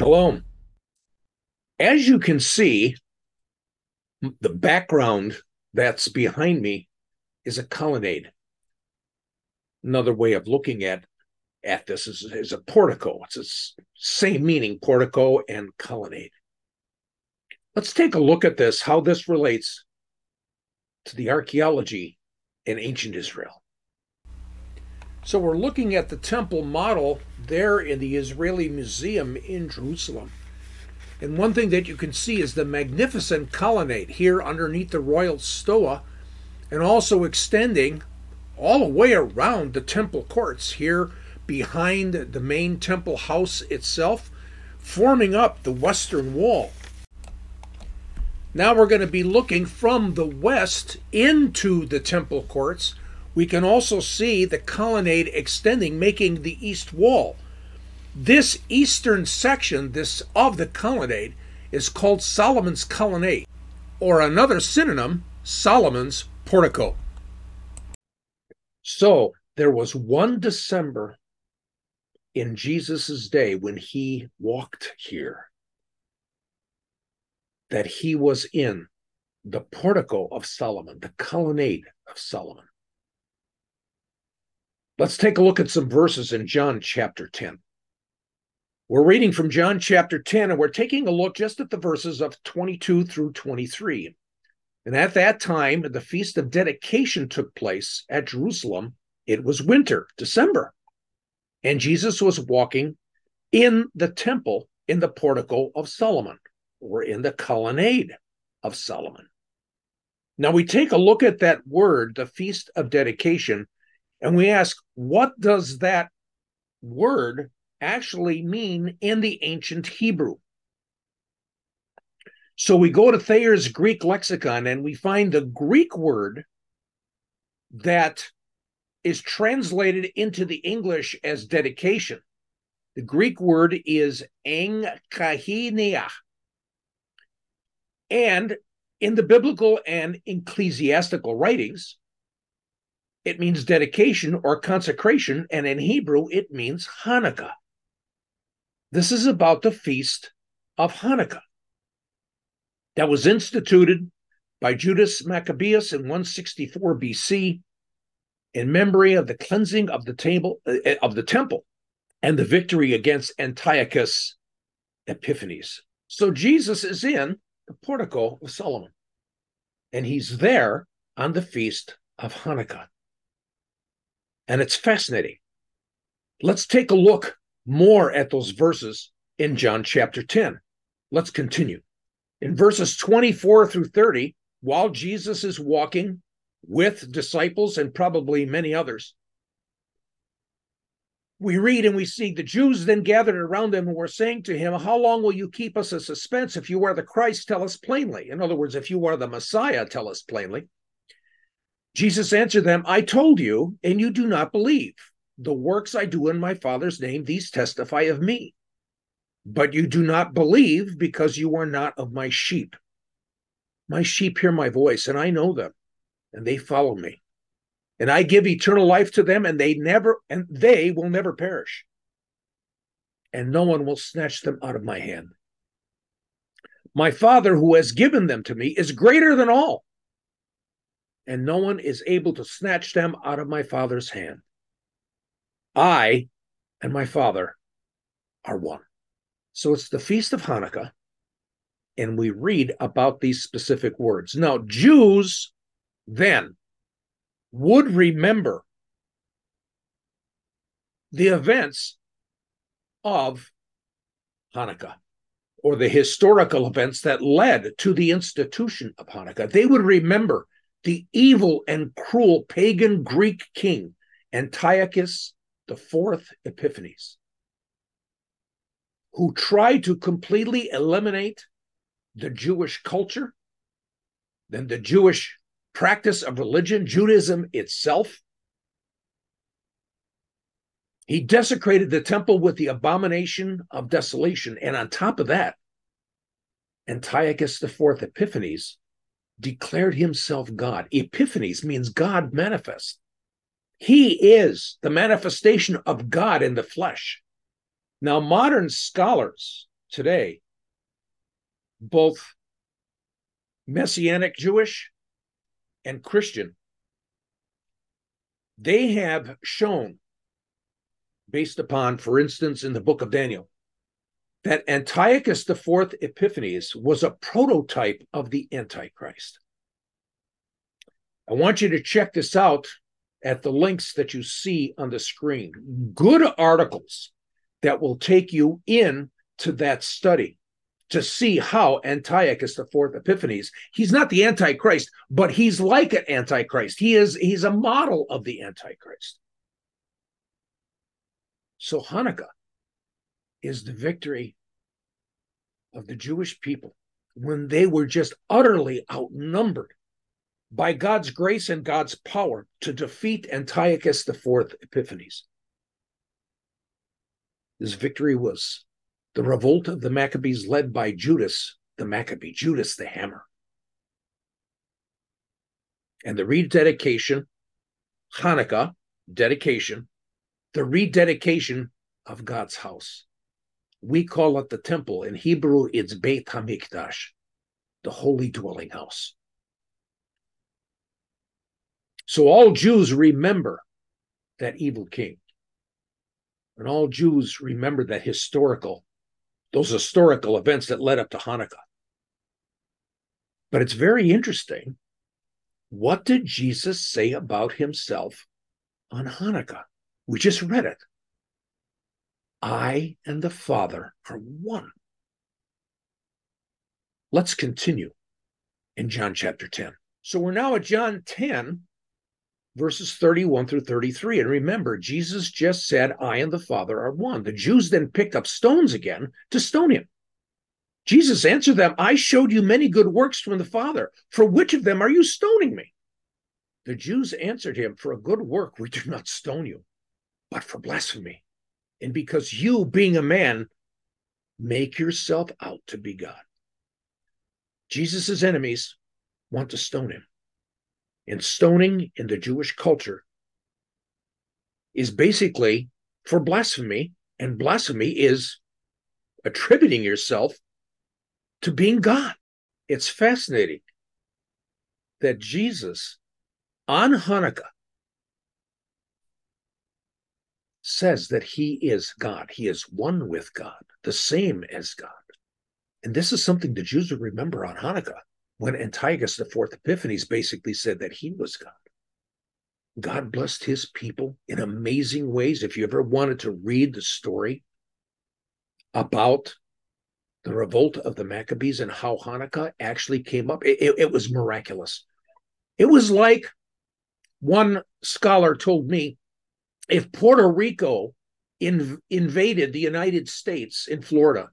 Shalom. As you can see, the background that's behind me is a colonnade. Another way of looking at, at this is, is a portico. It's the same meaning, portico and colonnade. Let's take a look at this, how this relates to the archaeology in ancient Israel. So we're looking at the temple model there in the Israeli Museum in Jerusalem. And one thing that you can see is the magnificent colonnade here underneath the royal stoa and also extending all the way around the temple courts here behind the main temple house itself, forming up the western wall. Now we're going to be looking from the west into the temple courts. We can also see the colonnade extending, making the east wall. This eastern section, this of the colonnade, is called Solomon's colonnade, or another synonym, Solomon's portico. So there was one December in Jesus's day when he walked here that he was in the portico of Solomon, the colonnade of Solomon. Let's take a look at some verses in John chapter 10. We're reading from John chapter 10, and we're taking a look just at the verses of 22 through 23. And at that time, the feast of dedication took place at Jerusalem. It was winter, December. And Jesus was walking in the temple in the portico of Solomon, or in the colonnade of Solomon. Now we take a look at that word, the feast of dedication, and we ask, what does that word actually mean in the ancient Hebrew. So we go to Thayer's Greek lexicon and we find the Greek word that is translated into the English as dedication. The Greek word is enkainia. And in the biblical and ecclesiastical writings, it means dedication or consecration, and in Hebrew, it means Hanukkah. This is about the feast of Hanukkah that was instituted by Judas Maccabeus in 164 BC in memory of the cleansing of the table uh, of the temple and the victory against Antiochus Epiphanes. So Jesus is in the portico of Solomon and he's there on the feast of Hanukkah. And it's fascinating. Let's take a look more at those verses in John chapter 10. Let's continue. In verses 24 through 30, while Jesus is walking with disciples and probably many others, we read and we see the Jews then gathered around him and were saying to him, How long will you keep us in suspense? If you are the Christ, tell us plainly. In other words, if you are the Messiah, tell us plainly. Jesus answered them, I told you, and you do not believe. The works I do in my Father's name, these testify of me. But you do not believe because you are not of my sheep. My sheep hear my voice, and I know them, and they follow me. And I give eternal life to them, and they never and they will never perish. And no one will snatch them out of my hand. My Father, who has given them to me, is greater than all, and no one is able to snatch them out of my Father's hand. I and my Father are one. So it's the Feast of Hanukkah, and we read about these specific words. Now, Jews then would remember the events of Hanukkah or the historical events that led to the institution of Hanukkah. They would remember the evil and cruel pagan Greek king Antiochus the fourth Epiphanes, who tried to completely eliminate the Jewish culture, then the Jewish practice of religion, Judaism itself. He desecrated the temple with the abomination of desolation. And on top of that, Antiochus IV Epiphanes declared himself God. Epiphanes means God manifest. He is the manifestation of God in the flesh. Now, modern scholars today, both Messianic Jewish and Christian, they have shown, based upon, for instance, in the book of Daniel, that Antiochus IV Epiphanes was a prototype of the Antichrist. I want you to check this out at the links that you see on the screen. Good articles that will take you in to that study to see how Antiochus IV Epiphanes, he's not the Antichrist, but he's like an Antichrist. He is he's a model of the Antichrist. So Hanukkah is the victory of the Jewish people when they were just utterly outnumbered by God's grace and God's power to defeat Antiochus IV Epiphanes. This victory was the revolt of the Maccabees led by Judas the Maccabee, Judas the Hammer. And the rededication, Hanukkah, dedication, the rededication of God's house. We call it the temple. In Hebrew, it's Beit HaMikdash, the holy dwelling house. So all Jews remember that evil king. And all Jews remember that historical, those historical events that led up to Hanukkah. But it's very interesting. What did Jesus say about himself on Hanukkah? We just read it. I and the Father are one. Let's continue in John chapter 10. So we're now at John 10, verses 31 through 33. And remember, Jesus just said, I and the Father are one. The Jews then picked up stones again to stone him. Jesus answered them, I showed you many good works from the Father. For which of them are you stoning me? The Jews answered him, For a good work we do not stone you, but for blasphemy. And because you, being a man, make yourself out to be God. Jesus' enemies want to stone him. And stoning in the Jewish culture is basically for blasphemy, and blasphemy is attributing yourself to being God. It's fascinating that Jesus on Hanukkah says that he is God. He is one with God, the same as God. And this is something the Jews would remember on Hanukkah when Antiochus Fourth Epiphanes basically said that he was God. God blessed his people in amazing ways. If you ever wanted to read the story about the revolt of the Maccabees and how Hanukkah actually came up, it, it, it was miraculous. It was like one scholar told me if Puerto Rico in, invaded the United States in Florida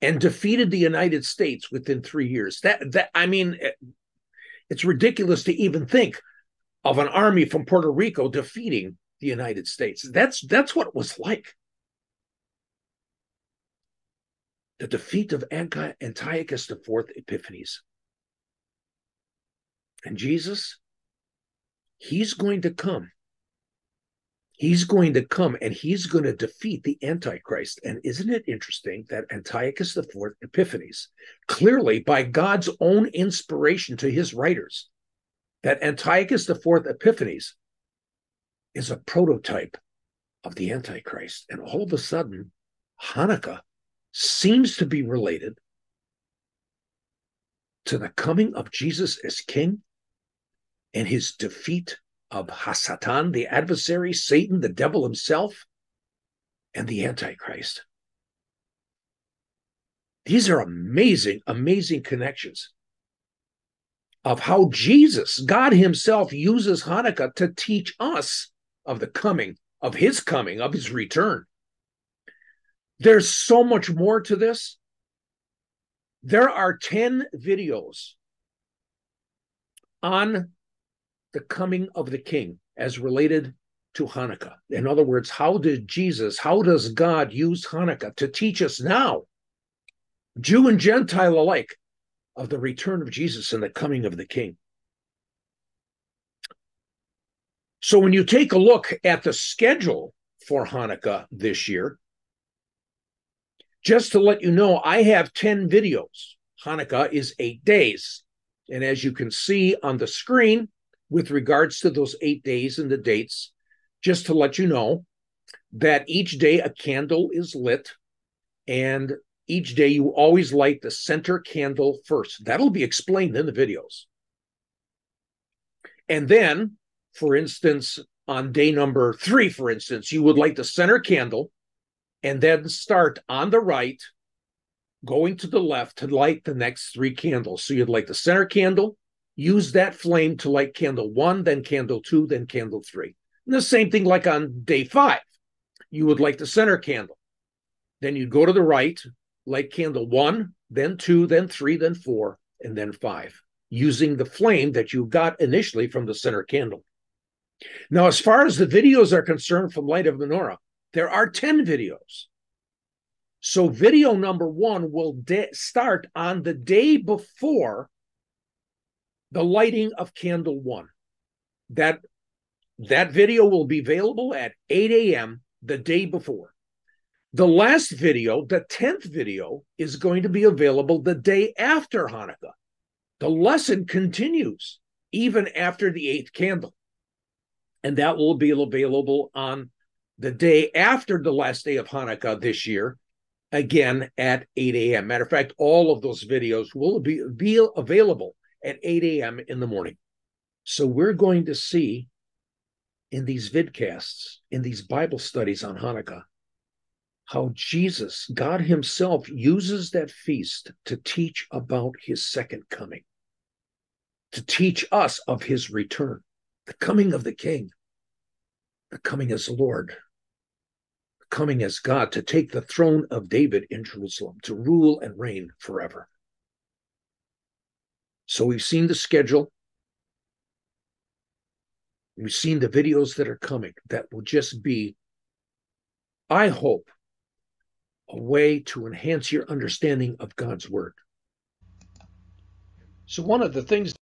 and defeated the United States within three years. That that I mean, eh, it's ridiculous to even think of an army from Puerto Rico defeating the United States. That's that's what it was like. The defeat of Antiochus IV Epiphanes. And Jesus, he's going to come he's going to come and he's going to defeat the Antichrist. And isn't it interesting that Antiochus IV Epiphanes, clearly by God's own inspiration to his writers, that Antiochus IV Epiphanes is a prototype of the Antichrist. And all of a sudden, Hanukkah seems to be related to the coming of Jesus as king and his defeat of Hasatan, the adversary, Satan, the devil himself, and the Antichrist. These are amazing, amazing connections of how Jesus, God Himself, uses Hanukkah to teach us of the coming, of His coming, of His return. There's so much more to this. There are 10 videos on the coming of the king as related to Hanukkah. In other words, how did Jesus, how does God use Hanukkah to teach us now, Jew and Gentile alike, of the return of Jesus and the coming of the king? So when you take a look at the schedule for Hanukkah this year, Just to let you know, I have 10 videos. Hanukkah is eight days. And as you can see on the screen, with regards to those eight days and the dates, just to let you know that each day a candle is lit, and each day you always light the center candle first. That'll be explained in the videos. And then, for instance, on day number three, for instance, you would light the center candle and then start on the right, going to the left to light the next three candles. So you'd light the center candle, use that flame to light candle one, then candle two, then candle three. And the same thing like on day five. You would light the center candle. Then you'd go to the right, light candle one, then two, then three, then four, and then five, using the flame that you got initially from the center candle. Now, as far as the videos are concerned from Light of Menorah, there are 10 videos. So, video number one will de- start on the day before the lighting of candle one. That, that video will be available at 8 a.m. the day before. The last video, the 10th video, is going to be available the day after Hanukkah. The lesson continues even after the eighth candle. And that will be available on the day after the last day of Hanukkah this year, again at 8 a.m. Matter of fact, all of those videos will be, be available at 8 a.m. in the morning. So we're going to see in these vidcasts, in these Bible studies on Hanukkah, how Jesus, God Himself, uses that feast to teach about His second coming, to teach us of His return, the coming of the King, the coming as Lord, the coming as God, to take the throne of David in Jerusalem, to rule and reign forever. So we've seen the schedule. We've seen the videos that are coming that will just be, I hope, a way to enhance your understanding of God's Word. So, one of the things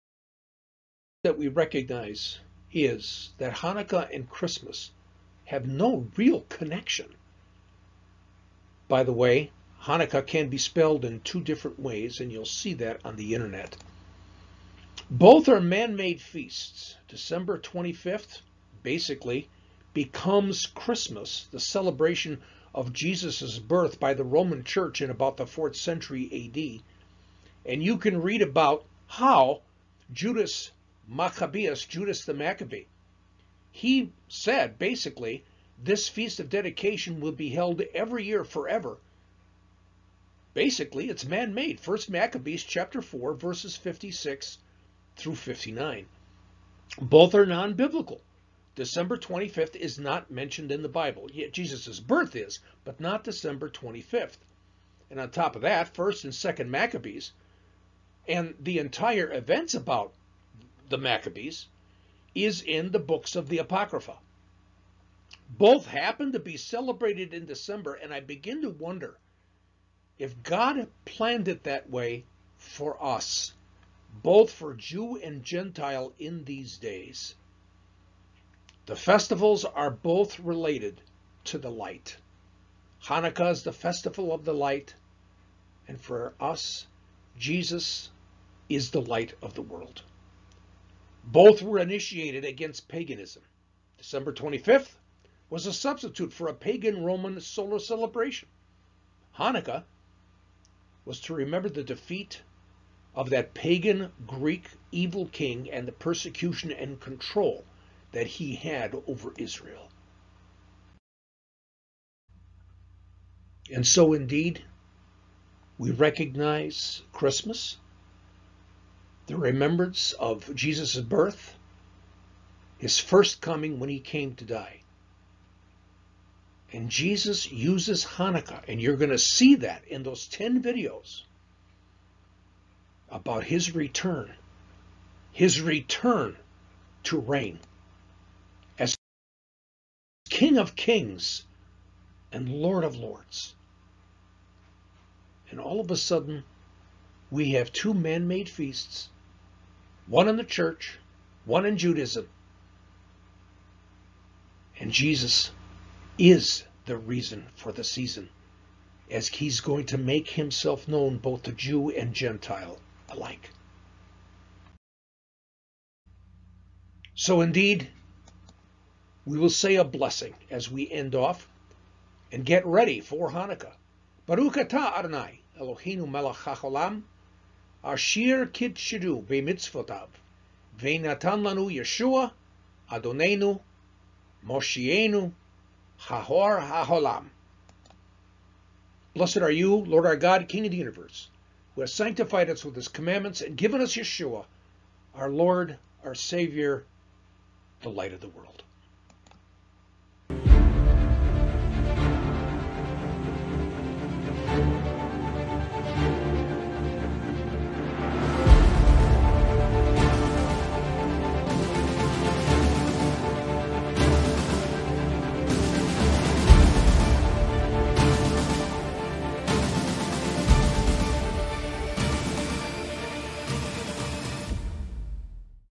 that we recognize is that Hanukkah and Christmas have no real connection. By the way, Hanukkah can be spelled in two different ways, and you'll see that on the internet. Both are man made feasts. December 25th basically becomes Christmas, the celebration of Jesus' birth by the Roman Church in about the 4th century AD. And you can read about how Judas Maccabeus, Judas the Maccabee, he said basically, this feast of dedication will be held every year forever. Basically, it's man made. First Maccabees chapter 4, verses 56 through 59. Both are non biblical. December 25th is not mentioned in the Bible. Yet Jesus' birth is, but not December 25th. And on top of that, 1st and 2nd Maccabees, and the entire events about the Maccabees is in the books of the Apocrypha. Both happen to be celebrated in December, and I begin to wonder if God planned it that way for us both for Jew and Gentile in these days. The festivals are both related to the light. Hanukkah is the festival of the light, and for us, Jesus is the light of the world. Both were initiated against paganism. December 25th was a substitute for a pagan Roman solar celebration. Hanukkah was to remember the defeat of that pagan Greek evil king and the persecution and control that he had over Israel. And so, indeed, we recognize Christmas, the remembrance of Jesus' birth, his first coming when he came to die. And Jesus uses Hanukkah, and you're going to see that in those 10 videos about his return, his return to reign as King of Kings and Lord of Lords. And all of a sudden, we have two man made feasts one in the church, one in Judaism. And Jesus is the reason for the season. as he's going to make himself known both to Jew and Gentile alike. So, indeed, we will say a blessing as we end off and get ready for Hanukkah. Baruch atah Adonai, Eloheinu melech haolam, asher kidshenu b'mitzvotav, ve'natan lanu Yeshua, Adonenu, Moshienu, Hahor haolam. Blessed are you, Lord our God, King of the universe, who has sanctified us with his commandments and given us Yeshua, our Lord, our Savior, the light of the world.